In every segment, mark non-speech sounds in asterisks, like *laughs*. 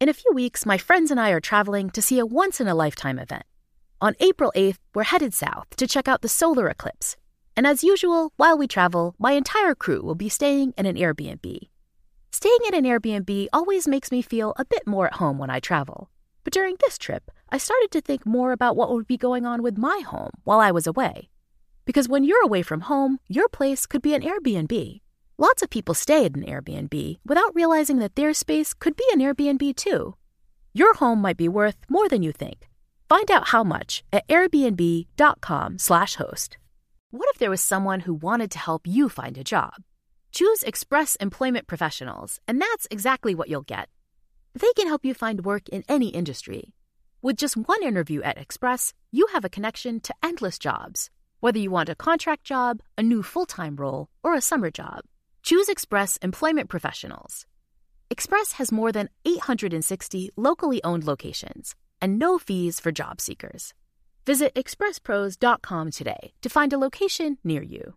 In a few weeks, my friends and I are traveling to see a once in a lifetime event. On April 8th, we're headed south to check out the solar eclipse. And as usual, while we travel, my entire crew will be staying in an Airbnb. Staying in an Airbnb always makes me feel a bit more at home when I travel. But during this trip, I started to think more about what would be going on with my home while I was away. Because when you're away from home, your place could be an Airbnb. Lots of people stay at an Airbnb without realizing that their space could be an Airbnb too. Your home might be worth more than you think. Find out how much at airbnb.com/host. What if there was someone who wanted to help you find a job? Choose Express Employment Professionals, and that's exactly what you'll get. They can help you find work in any industry. With just one interview at Express, you have a connection to endless jobs, whether you want a contract job, a new full-time role, or a summer job. Choose Express Employment Professionals. Express has more than 860 locally owned locations and no fees for job seekers. Visit expresspros.com today to find a location near you.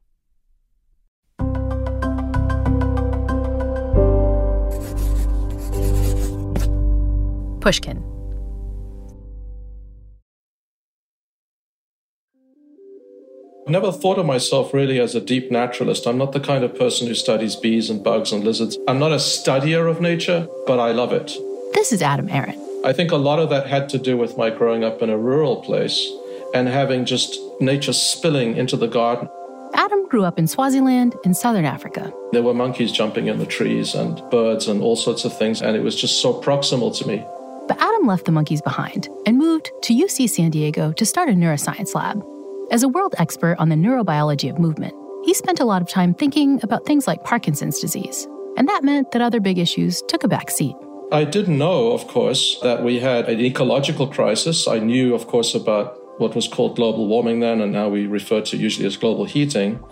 Pushkin. I never thought of myself really as a deep naturalist. I'm not the kind of person who studies bees and bugs and lizards. I'm not a studier of nature, but I love it. This is Adam Aron. I think a lot of that had to do with my growing up in a rural place and having just nature spilling into the garden. Adam grew up in Swaziland in southern Africa. There were monkeys jumping in the trees and birds and all sorts of things, and it was just so proximal to me. But Adam left the monkeys behind and moved to UC San Diego to start a neuroscience lab. As a world expert on the neurobiology of movement, he spent a lot of time thinking about things like Parkinson's disease, and that meant that other big issues took a back seat. I didn't know, of course, that we had an ecological crisis. I knew, of course, about what was called global warming then, and now we refer to usually as global heating.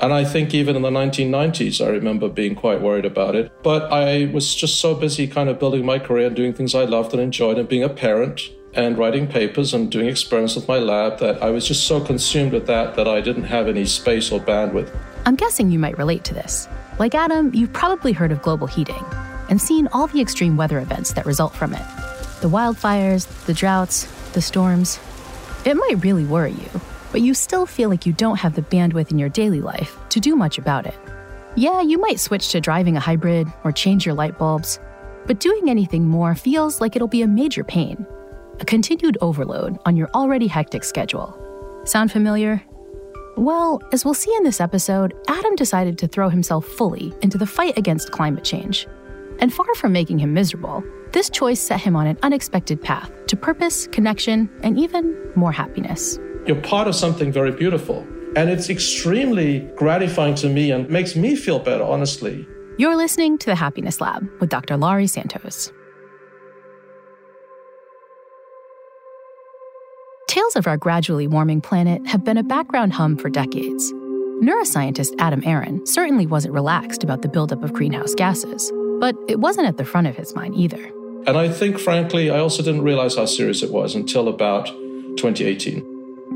And I think even in the 1990s, I remember being quite worried about it. But I was just so busy kind of building my career and doing things I loved and enjoyed and being a parent and writing papers and doing experiments with my lab that I was just so consumed with that that I didn't have any space or bandwidth. I'm guessing you might relate to this. Like Adam, you've probably heard of global heating and seen all the extreme weather events that result from it the wildfires, the droughts, the storms. It might really worry you, but you still feel like you don't have the bandwidth in your daily life to do much about it. Yeah, you might switch to driving a hybrid or change your light bulbs, but doing anything more feels like it'll be a major pain a continued overload on your already hectic schedule. Sound familiar? Well, as we'll see in this episode, Adam decided to throw himself fully into the fight against climate change. And far from making him miserable, this choice set him on an unexpected path to purpose, connection, and even more happiness. You're part of something very beautiful. And it's extremely gratifying to me and makes me feel better, honestly. You're listening to The Happiness Lab with Dr. Laurie Santos. The tales of our gradually warming planet have been a background hum for decades. Neuroscientist Adam Aron certainly wasn't relaxed about the buildup of greenhouse gases, but it wasn't at the front of his mind either. And I think, frankly, I also didn't realize how serious it was until about 2018.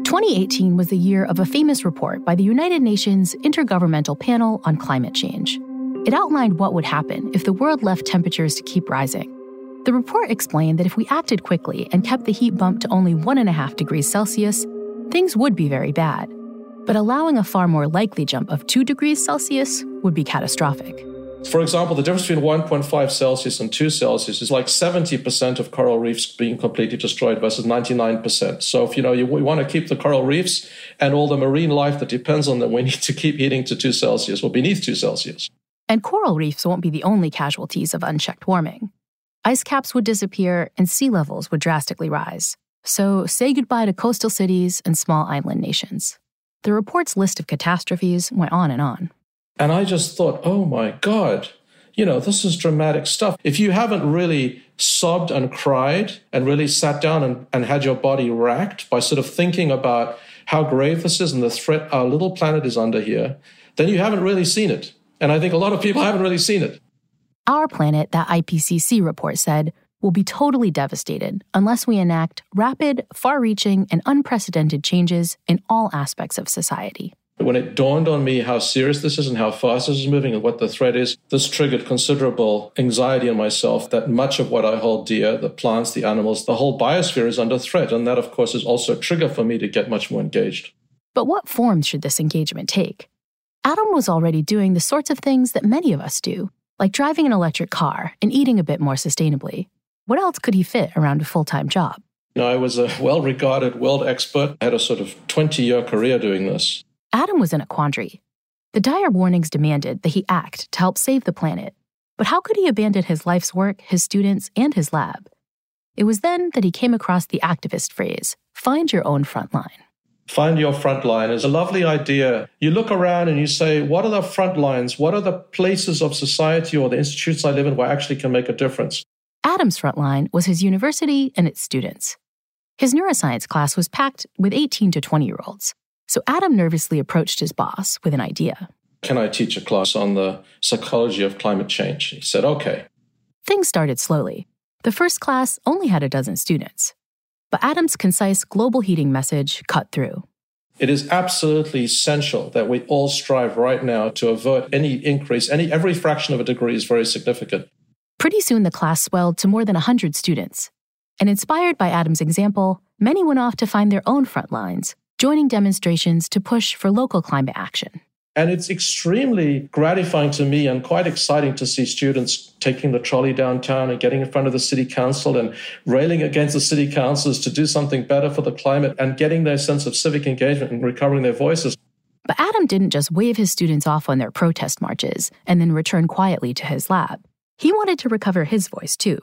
2018 was the year of a famous report by the United Nations Intergovernmental Panel on Climate Change. It outlined what would happen if the world left temperatures to keep rising. The report explained that if we acted quickly and kept the heat bump to only 1.5 degrees Celsius, things would be very bad. But allowing a far more likely jump of 2 degrees Celsius would be catastrophic. For example, the difference between 1.5 Celsius and 2 Celsius is like 70% of coral reefs being completely destroyed versus 99%. So if you know you, you want to keep the coral reefs and all the marine life that depends on them, we *laughs* need to keep heating to 2 Celsius or beneath 2 Celsius. And coral reefs won't be the only casualties of unchecked warming. Ice caps would disappear and sea levels would drastically rise. So say goodbye to coastal cities and small island nations. The report's list of catastrophes went on and on. And I just thought, oh my God, you know, this is dramatic stuff. If you haven't really sobbed and cried and really sat down and, and had your body racked by sort of thinking about how grave this is and the threat our little planet is under here, then you haven't really seen it. And I think a lot of people haven't really seen it. Our planet, that IPCC report said, will be totally devastated unless we enact rapid, far reaching, and unprecedented changes in all aspects of society. When it dawned on me how serious this is and how fast this is moving and what the threat is, this triggered considerable anxiety in myself that much of what I hold dear, the plants, the animals, the whole biosphere is under threat. And that, of course, is also a trigger for me to get much more engaged. But what form should this engagement take? Adam was already doing the sorts of things that many of us do, like driving an electric car and eating a bit more sustainably. What else could he fit around a full time job? You know, I was a well regarded world expert, I had a sort of 20 year career doing this. Adam was in a quandary. The dire warnings demanded that he act to help save the planet. But how could he abandon his life's work, his students, and his lab? It was then that he came across the activist phrase find your own front line. Find your front line is a lovely idea. You look around and you say, what are the front lines? What are the places of society or the institutions I live in where I actually can make a difference? Adam's front line was his university and its students. His neuroscience class was packed with 18 to 20 year olds. So Adam nervously approached his boss with an idea. Can I teach a class on the psychology of climate change? He said, okay. Things started slowly. The first class only had a dozen students. But Adam's concise global heating message cut through. It is absolutely essential that we all strive right now to avert any increase. Any every fraction of a degree is very significant. Pretty soon the class swelled to more than 100 students. And inspired by Adam's example, many went off to find their own front lines, joining demonstrations to push for local climate action. And it's extremely gratifying to me and quite exciting to see students taking the trolley downtown and getting in front of the city council and railing against the city councils to do something better for the climate and getting their sense of civic engagement and recovering their voices. But Adam didn't just wave his students off on their protest marches and then return quietly to his lab. He wanted to recover his voice too.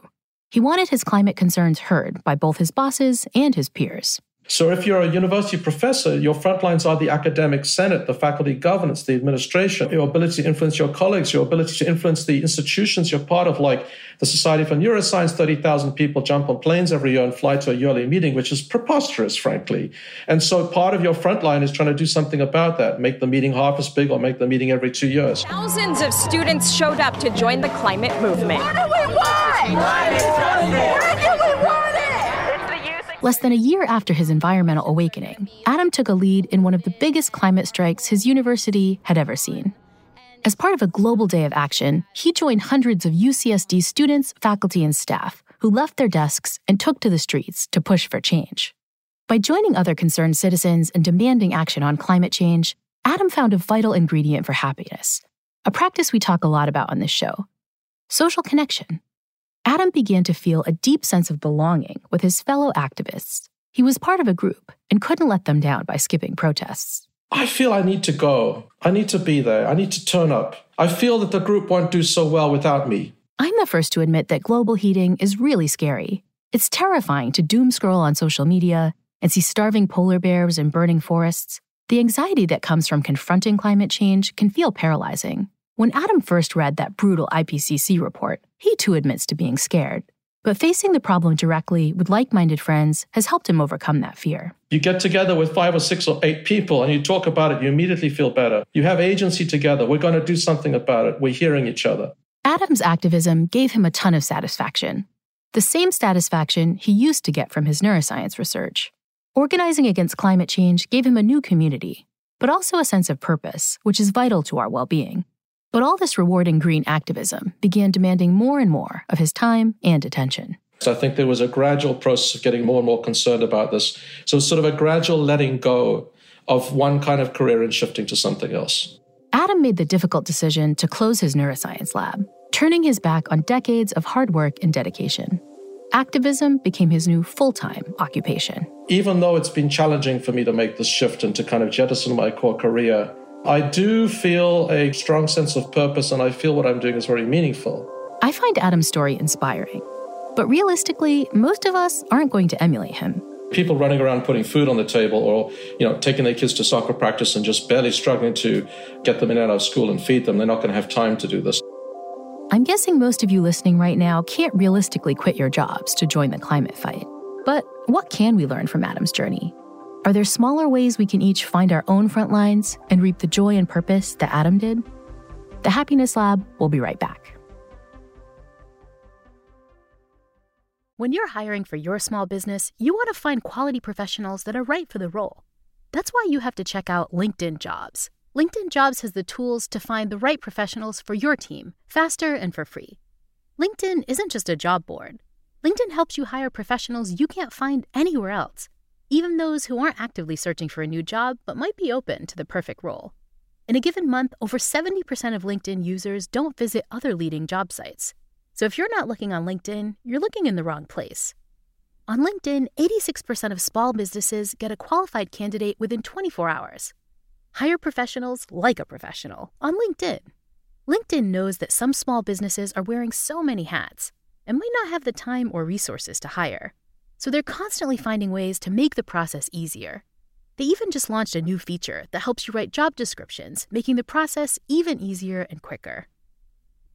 He wanted his climate concerns heard by both his bosses and his peers. So if you're a university professor, your front lines are the academic senate, the faculty governance, the administration, your ability to influence your colleagues, your ability to influence the institutions you're part of, like the Society for Neuroscience, 30,000 people jump on planes every year and fly to a yearly meeting, which is preposterous, frankly. And so part of your front line is trying to do something about that, make the meeting half as big or make the meeting every two years. Thousands of students showed up to join the climate movement. What do we want? What do we want? Less than a year after his environmental awakening, Adam took a lead in one of the biggest climate strikes his university had ever seen. As part of a global day of action, he joined hundreds of UCSD students, faculty, and staff who left their desks and took to the streets to push for change. By joining other concerned citizens and demanding action on climate change, Adam found a vital ingredient for happiness, a practice we talk a lot about on this show social connection. Adam began to feel a deep sense of belonging with his fellow activists. He was part of a group and couldn't let them down by skipping protests. I feel I need to go. I need to be there. I need to turn up. I feel that the group won't do so well without me. I'm the first to admit that global heating is really scary. It's terrifying to doom scroll on social media and see starving polar bears and burning forests. The anxiety that comes from confronting climate change can feel paralyzing. When Adam first read that brutal IPCC report, he too admits to being scared. But facing the problem directly with like minded friends has helped him overcome that fear. You get together with five or six or eight people and you talk about it, you immediately feel better. You have agency together. We're going to do something about it. We're hearing each other. Adam's activism gave him a ton of satisfaction. The same satisfaction he used to get from his neuroscience research. Organizing against climate change gave him a new community, but also a sense of purpose, which is vital to our well being. But all this rewarding green activism began demanding more and more of his time and attention. So I think there was a gradual process of getting more and more concerned about this. So sort of a gradual letting go of one kind of career and shifting to something else. Adam made the difficult decision to close his neuroscience lab, turning his back on decades of hard work and dedication. Activism became his new full time occupation. Even though it's been challenging for me to make this shift and to kind of jettison my core career, I do feel a strong sense of purpose, and I feel what I'm doing is very meaningful. I find Adam's story inspiring. But realistically, most of us aren't going to emulate him. People running around putting food on the table or, you know, taking their kids to soccer practice and just barely struggling to get them in and out of school and feed them, they're not going to have time to do this. I'm guessing most of you listening right now can't realistically quit your jobs to join the climate fight. But what can we learn from Adam's journey? Are there smaller ways we can each find our own front lines and reap the joy and purpose that Adam did? The Happiness Lab will be right back. When you're hiring for your small business, you want to find quality professionals that are right for the role. That's why you have to check out LinkedIn Jobs. LinkedIn Jobs has the tools to find the right professionals for your team faster and for free. LinkedIn isn't just a job board. LinkedIn helps you hire professionals you can't find anywhere else, even those who aren't actively searching for a new job but might be open to the perfect role. In a given month, over 70% of LinkedIn users don't visit other leading job sites. So if you're not looking on LinkedIn, you're looking in the wrong place. On LinkedIn, 86% of small businesses get a qualified candidate within 24 hours. Hire professionals like a professional on LinkedIn. LinkedIn knows that some small businesses are wearing so many hats and might not have the time or resources to hire. So they're constantly finding ways to make the process easier. They even just launched a new feature that helps you write job descriptions, making the process even easier and quicker.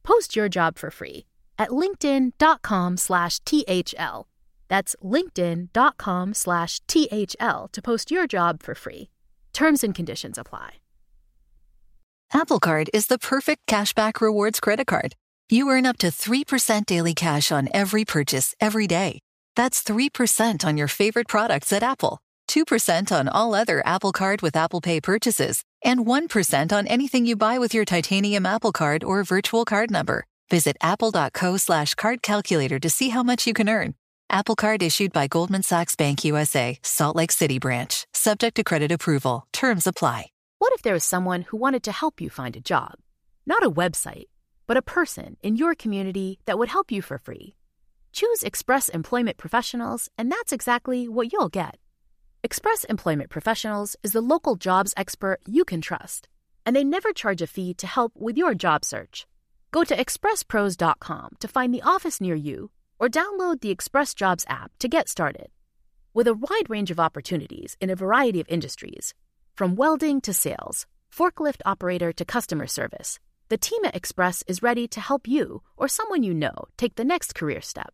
Post your job for free at linkedin.com slash THL. That's linkedin.com slash THL to post your job for free. Terms and conditions apply. Apple Card is the perfect cashback rewards credit card. You earn up to 3% daily cash on every purchase every day. That's 3% on your favorite products at Apple, 2% on all other Apple Card with Apple Pay purchases, and 1% on anything you buy with your titanium Apple Card or virtual card number. Visit apple.co slash card calculator to see how much you can earn. Apple Card issued by Goldman Sachs Bank USA, Salt Lake City branch, subject to credit approval. Terms apply. What if there was someone who wanted to help you find a job? Not a website, but a person in your community that would help you for free. Choose Express Employment Professionals, and that's exactly what you'll get. Express Employment Professionals is the local jobs expert you can trust, and they never charge a fee to help with your job search. Go to expresspros.com to find the office near you or download the Express Jobs app to get started. With a wide range of opportunities in a variety of industries, from welding to sales, forklift operator to customer service, the team at Express is ready to help you or someone you know take the next career step.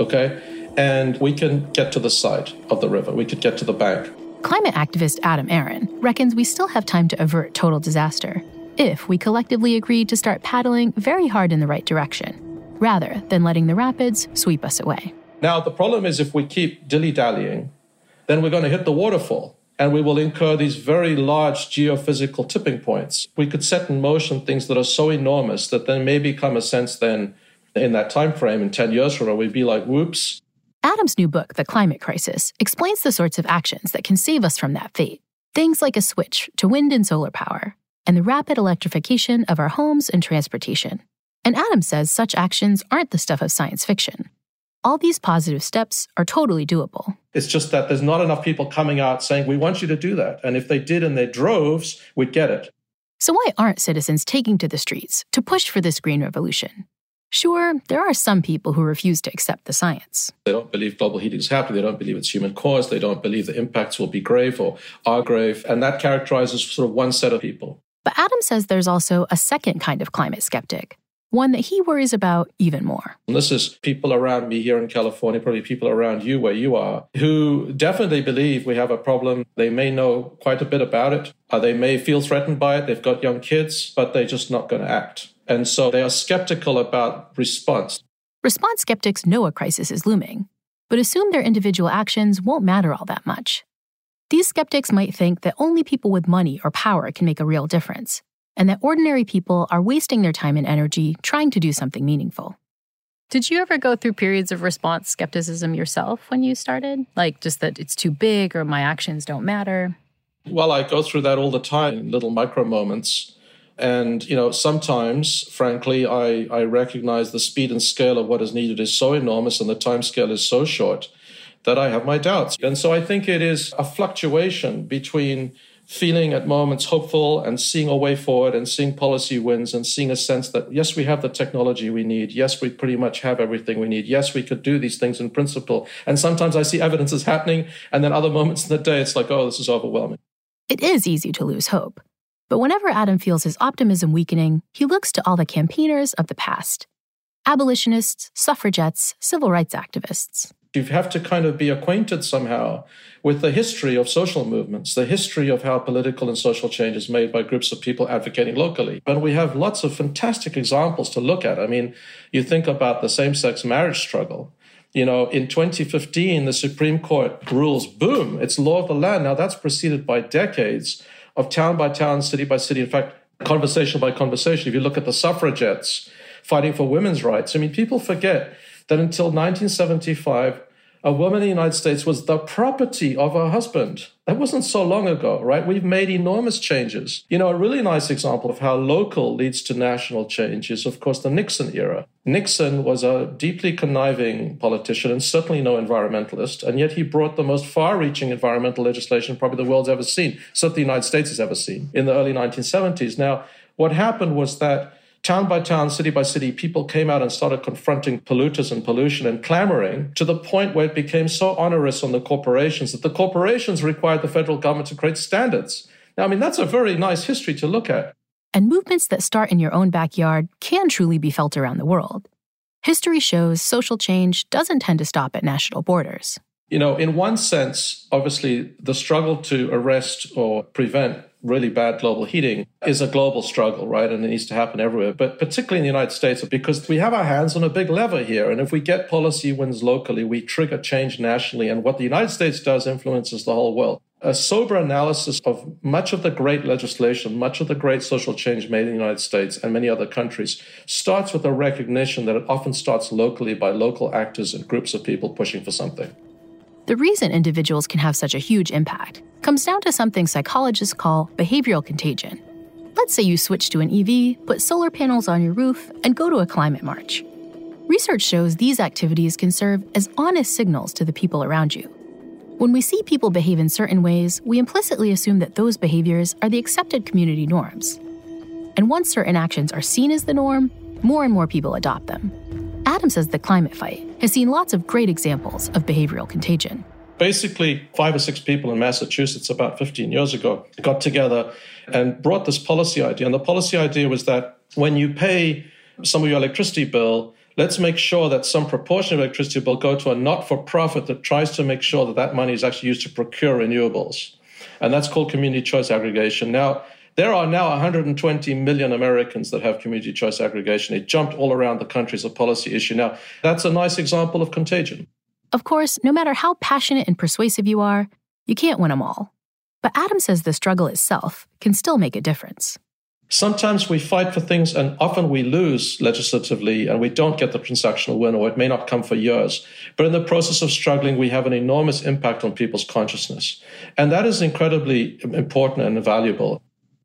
okay? And we can get to the side of the river, we could get to the bank. Climate activist Adam Aron reckons we still have time to avert total disaster if we collectively agree to start paddling very hard in the right direction, rather than letting the rapids sweep us away. Now, the problem is if we keep dilly dallying, then we're going to hit the waterfall and we will incur these very large geophysical tipping points. We could set in motion things that are so enormous that there may become a sense then in that time frame in 10 years from now, we'd be like, whoops. Adam's new book, The Climate Crisis, explains the sorts of actions that can save us from that fate. Things like a switch to wind and solar power, and the rapid electrification of our homes and transportation. And Adam says such actions aren't the stuff of science fiction. All these positive steps are totally doable. It's just that there's not enough people coming out saying, we want you to do that. And if they did in their droves, we'd get it. So, why aren't citizens taking to the streets to push for this green revolution? Sure, there are some people who refuse to accept the science. They don't believe global heating is happening. They don't believe it's human caused. They don't believe the impacts will be grave or are grave. And that characterizes sort of one set of people. But Adam says there's also a second kind of climate skeptic, one that he worries about even more. And this is people around me here in California, probably people around you where you are, who definitely believe we have a problem. They may know quite a bit about it. Uh, they may feel threatened by it. They've got young kids, but they're just not going to act. And so they are skeptical about response. Response skeptics know a crisis is looming, but assume their individual actions won't matter all that much. These skeptics might think that only people with money or power can make a real difference, and that ordinary people are wasting their time and energy trying to do something meaningful. Did you ever go through periods of response skepticism yourself when you started? Like just that it's too big or my actions don't matter? Well, I go through that all the time in little micro moments And, you know, sometimes, frankly, I, I recognize the speed and scale of what is needed is so enormous and the time scale is so short that I have my doubts. And so I think it is a fluctuation between feeling at moments hopeful and seeing a way forward and seeing policy wins and seeing a sense that, yes, we have the technology we need. Yes, we pretty much have everything we need. Yes, we could do these things in principle. And sometimes I see evidence is happening. And then other moments in the day, it's like, oh, this is overwhelming. It is easy to lose hope. But whenever Adam feels his optimism weakening, he looks to all the campaigners of the past abolitionists, suffragettes, civil rights activists. You have to kind of be acquainted somehow with the history of social movements, the history of how political and social change is made by groups of people advocating locally. And we have lots of fantastic examples to look at. I mean, you think about the same sex marriage struggle. You know, in 2015, the Supreme Court rules, boom, it's law of the land. Now that's preceded by decades of town by town, city by city. In fact, conversation by conversation. If you look at the suffragettes fighting for women's rights, I mean, people forget that until 1975, a woman in the United States was the property of her husband. That wasn't so long ago, right? We've made enormous changes. You know, a really nice example of how local leads to national change is, of course, the Nixon era. Nixon was a deeply conniving politician and certainly no environmentalist, and yet he brought the most far reaching environmental legislation probably the world's ever seen, certainly the United States has ever seen, in the early 1970s. Now, what happened was that town by town, city by city, people came out and started confronting polluters and pollution and clamoring to the point where it became so onerous on the corporations that the corporations required the federal government to create standards. Now, I mean, that's a very nice history to look at. And movements that start in your own backyard can truly be felt around the world. History shows social change doesn't tend to stop at national borders. You know, in one sense, obviously, the struggle to arrest or prevent really bad global heating is a global struggle, right? And it needs to happen everywhere, but particularly in the United States, because we have our hands on a big lever here. And if we get policy wins locally, we trigger change nationally. And what the United States does influences the whole world. A sober analysis of much of the great legislation, much of the great social change made in the United States and many other countries starts with a recognition that it often starts locally by local actors and groups of people pushing for something. The reason individuals can have such a huge impact comes down to something psychologists call behavioral contagion. Let's say you switch to an EV, put solar panels on your roof, and go to a climate march. Research shows these activities can serve as honest signals to the people around you. When we see people behave in certain ways, we implicitly assume that those behaviors are the accepted community norms. And once certain actions are seen as the norm, more and more people adopt them. Adam says the climate fight has seen lots of great examples of behavioral contagion. Basically, five or six people in Massachusetts about 15 years ago got together and brought this policy idea. And the policy idea was that when you pay some of your electricity bill, let's make sure that some proportion of electricity bill go to a not-for-profit that tries to make sure that that money is actually used to procure renewables. And that's called community choice aggregation. Now, there are now 120 million Americans that have community choice aggregation. It jumped all around the country as a policy issue. Now, that's a nice example of contagion. Of course, no matter how passionate and persuasive you are, you can't win them all. But Adam says the struggle itself can still make a difference. Sometimes we fight for things and often we lose legislatively and we don't get the transactional win or it may not come for years. But in the process of struggling, we have an enormous impact on people's consciousness. And that is incredibly important and valuable.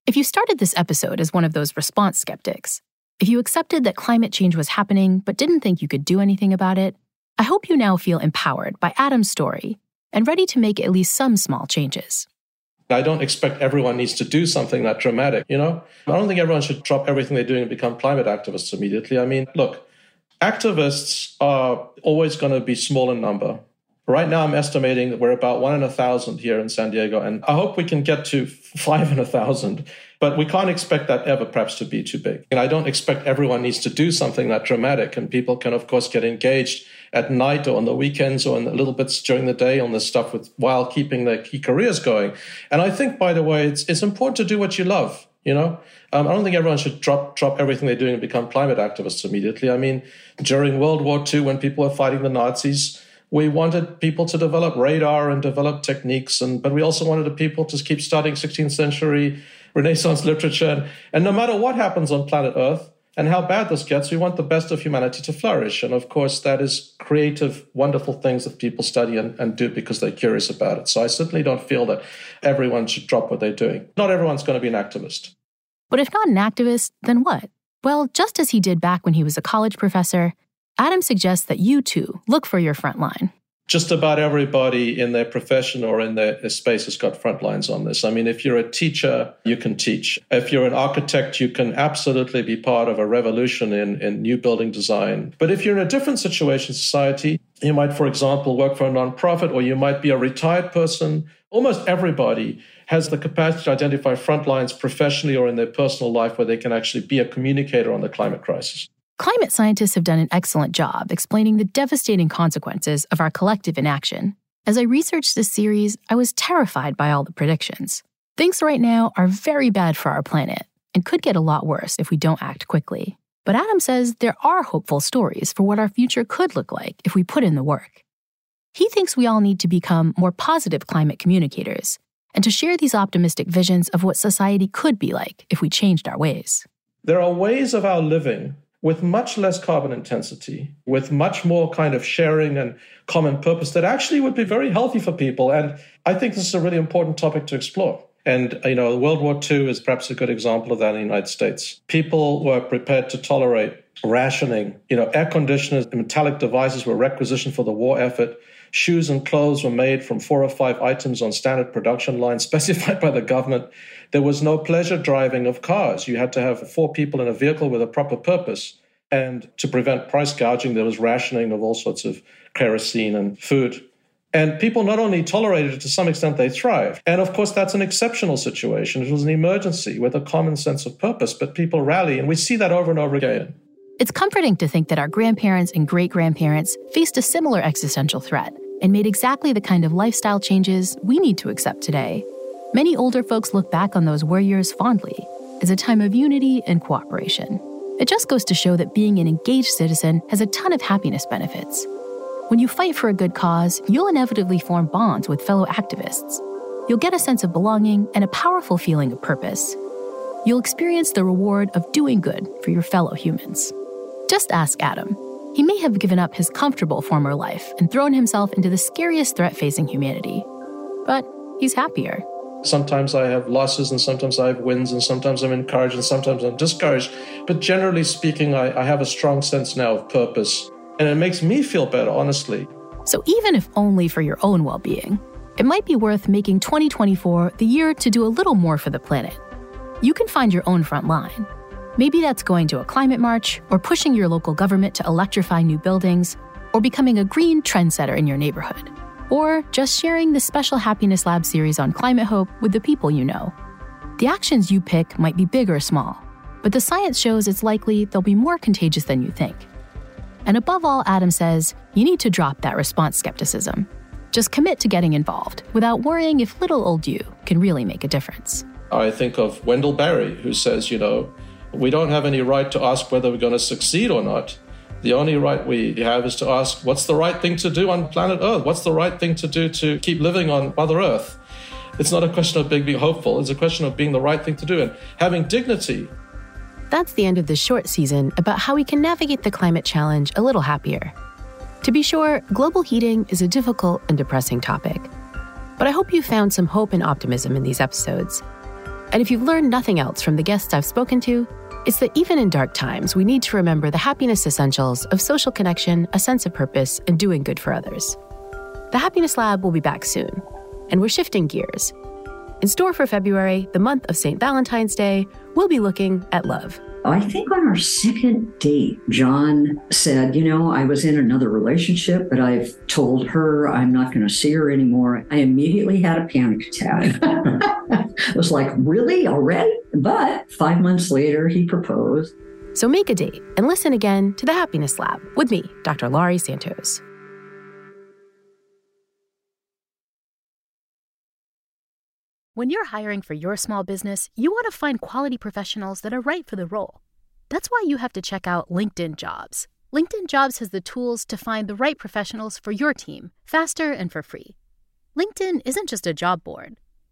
If you started this episode as one of those response skeptics, if you accepted that climate change was happening but didn't think you could do anything about it, I hope you now feel empowered by Adam's story and ready to make at least some small changes. I don't expect everyone needs to do something that dramatic, you know? I don't think everyone should drop everything they're doing and become climate activists immediately. I mean, look, activists are always going to be small in number. Right now, I'm estimating that we're about one in a thousand here in San Diego, and I hope we can get to *laughs* five in a thousand. But we can't expect that ever perhaps to be too big. And I don't expect everyone needs to do something that dramatic. And people can, of course, get engaged at night or on the weekends or in the little bits during the day on this stuff with while keeping their key careers going. And I think, by the way, it's it's important to do what you love. You know, um, I don't think everyone should drop drop everything they're doing and become climate activists immediately. I mean, during World War II, when people were fighting the Nazis we wanted people to develop radar and develop techniques and but we also wanted the people to keep studying 16th century renaissance literature. And, and no matter what happens on planet earth and how bad this gets we want the best of humanity to flourish. And of course that is creative wonderful things that people study and, and do because they're curious about it. So i certainly don't feel that everyone should drop what they're doing. Not everyone's going to be an activist. But if not an activist, then what? Well, just as he did back when he was a college professor, Adam suggests that you too look for your front line just about everybody in their profession or in their space has got front lines on this. I mean, if you're a teacher, you can teach. If you're an architect, you can absolutely be part of a revolution in, in new building design. But if you're in a different situation society, you might, for example, work for a nonprofit or you might be a retired person. Almost everybody has the capacity to identify front lines professionally or in their personal life where they can actually be a communicator on the climate crisis. Climate scientists have done an excellent job explaining the devastating consequences of our collective inaction. As I researched this series, I was terrified by all the predictions. Things right now are very bad for our planet and could get a lot worse if we don't act quickly. But Adam says there are hopeful stories for what our future could look like if we put in the work. He thinks we all need to become more positive climate communicators and to share these optimistic visions of what society could be like if we changed our ways. There are ways of our living with much less carbon intensity, with much more kind of sharing and common purpose that actually would be very healthy for people. And I think this is a really important topic to explore. And, you know, World War II is perhaps a good example of that in the United States. People were prepared to tolerate rationing. You know, air conditioners, and metallic devices were requisitioned for the war effort. Shoes and clothes were made from four or five items on standard production lines *laughs* specified by the government. There was no pleasure driving of cars. You had to have four people in a vehicle with a proper purpose. And to prevent price gouging, there was rationing of all sorts of kerosene and food. And people not only tolerated it, to some extent, they thrived. And of course, that's an exceptional situation. It was an emergency with a common sense of purpose, but people rally. And we see that over and over again. It's comforting to think that our grandparents and great grandparents faced a similar existential threat and made exactly the kind of lifestyle changes we need to accept today. Many older folks look back on those war years fondly as a time of unity and cooperation. It just goes to show that being an engaged citizen has a ton of happiness benefits. When you fight for a good cause, you'll inevitably form bonds with fellow activists. You'll get a sense of belonging and a powerful feeling of purpose. You'll experience the reward of doing good for your fellow humans. Just ask Adam. He may have given up his comfortable former life and thrown himself into the scariest threat facing humanity. But he's happier. Sometimes I have losses and sometimes I have wins and sometimes I'm encouraged and sometimes I'm discouraged. But generally speaking, I, I have a strong sense now of purpose. And it makes me feel better, honestly. So even if only for your own well being, it might be worth making 2024 the year to do a little more for the planet. You can find your own front line Maybe that's going to a climate march, or pushing your local government to electrify new buildings, or becoming a green trendsetter in your neighborhood, or just sharing the special Happiness Lab series on climate hope with the people you know. The actions you pick might be big or small, but the science shows it's likely they'll be more contagious than you think. And above all, Adam says, you need to drop that response skepticism. Just commit to getting involved without worrying if little old you can really make a difference. I think of Wendell Berry, who says, you know, we don't have any right to ask whether we're going to succeed or not. The only right we have is to ask what's the right thing to do on planet Earth? What's the right thing to do to keep living on Mother Earth? It's not a question of being, being hopeful, it's a question of being the right thing to do and having dignity. That's the end of this short season about how we can navigate the climate challenge a little happier. To be sure, global heating is a difficult and depressing topic. But I hope you found some hope and optimism in these episodes. And if you've learned nothing else from the guests I've spoken to, it's that even in dark times, we need to remember the happiness essentials of social connection, a sense of purpose, and doing good for others. The Happiness Lab will be back soon, and we're shifting gears. In store for February, the month of St. Valentine's Day, we'll be looking at love. I think on our second date, John said, You know, I was in another relationship, but I've told her I'm not going to see her anymore. I immediately had a panic attack. *laughs* I was like, Really? Already? But five months later, he proposed. So make a date and listen again to the Happiness Lab with me, Dr. Laurie Santos. When you're hiring for your small business, you want to find quality professionals that are right for the role. That's why you have to check out LinkedIn Jobs. LinkedIn Jobs has the tools to find the right professionals for your team faster and for free. LinkedIn isn't just a job board.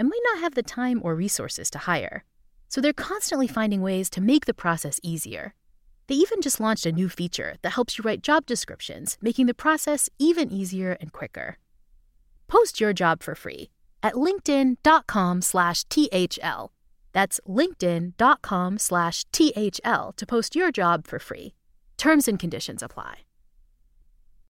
and might not have the time or resources to hire. So they're constantly finding ways to make the process easier. They even just launched a new feature that helps you write job descriptions, making the process even easier and quicker. Post your job for free at linkedin.com/thl. That's linkedin.com slash THL to post your job for free. Terms and conditions apply.